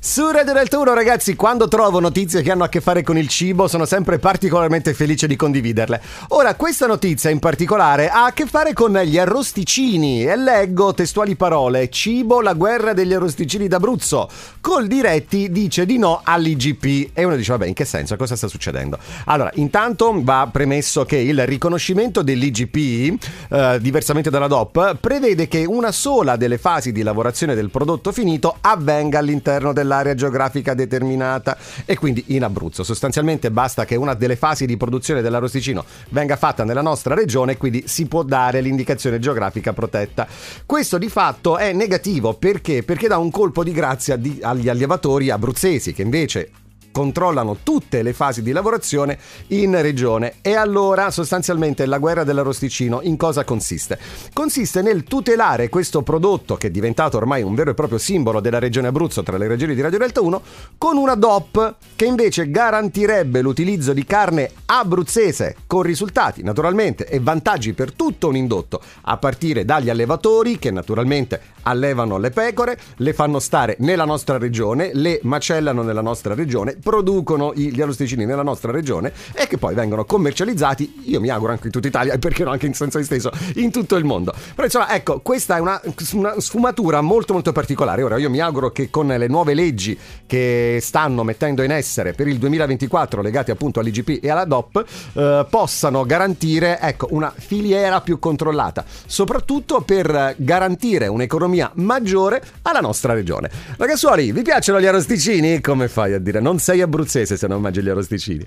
Su Radio Delta 1 ragazzi, quando trovo notizie che hanno a che fare con il cibo sono sempre particolarmente felice di condividerle. Ora, questa notizia in particolare ha a che fare con gli arrosticini e leggo testuali parole, cibo, la guerra degli arrosticini d'Abruzzo. Col diretti dice di no all'IGP e uno dice vabbè in che senso, cosa sta succedendo? Allora, intanto va premesso che il riconoscimento dell'IGP, eh, diversamente dalla DOP, prevede che una sola delle fasi di lavorazione del prodotto finito avvenga all'interno del dell'area geografica determinata e quindi in Abruzzo. Sostanzialmente basta che una delle fasi di produzione dell'arrosticino venga fatta nella nostra regione e quindi si può dare l'indicazione geografica protetta. Questo di fatto è negativo perché? Perché dà un colpo di grazia di, agli allevatori abruzzesi che invece controllano tutte le fasi di lavorazione in regione. E allora sostanzialmente la guerra dell'arrosticino in cosa consiste? Consiste nel tutelare questo prodotto che è diventato ormai un vero e proprio simbolo della regione Abruzzo tra le regioni di Radio Delta 1 con una DOP che invece garantirebbe l'utilizzo di carne abruzzese con risultati naturalmente e vantaggi per tutto un indotto a partire dagli allevatori che naturalmente allevano le pecore, le fanno stare nella nostra regione, le macellano nella nostra regione producono gli arrosticini nella nostra regione e che poi vengono commercializzati, io mi auguro anche in tutta Italia e perché no anche in senso esteso, in tutto il mondo. Però insomma, ecco, questa è una, una sfumatura molto molto particolare. Ora io mi auguro che con le nuove leggi che stanno mettendo in essere per il 2024 legate appunto all'IGP e alla DOP eh, possano garantire ecco, una filiera più controllata, soprattutto per garantire un'economia maggiore alla nostra regione. Ragazzuoli, vi piacciono gli arrosticini? Come fai a dire? Non sei abruzzese se non mangi gli arrosticini.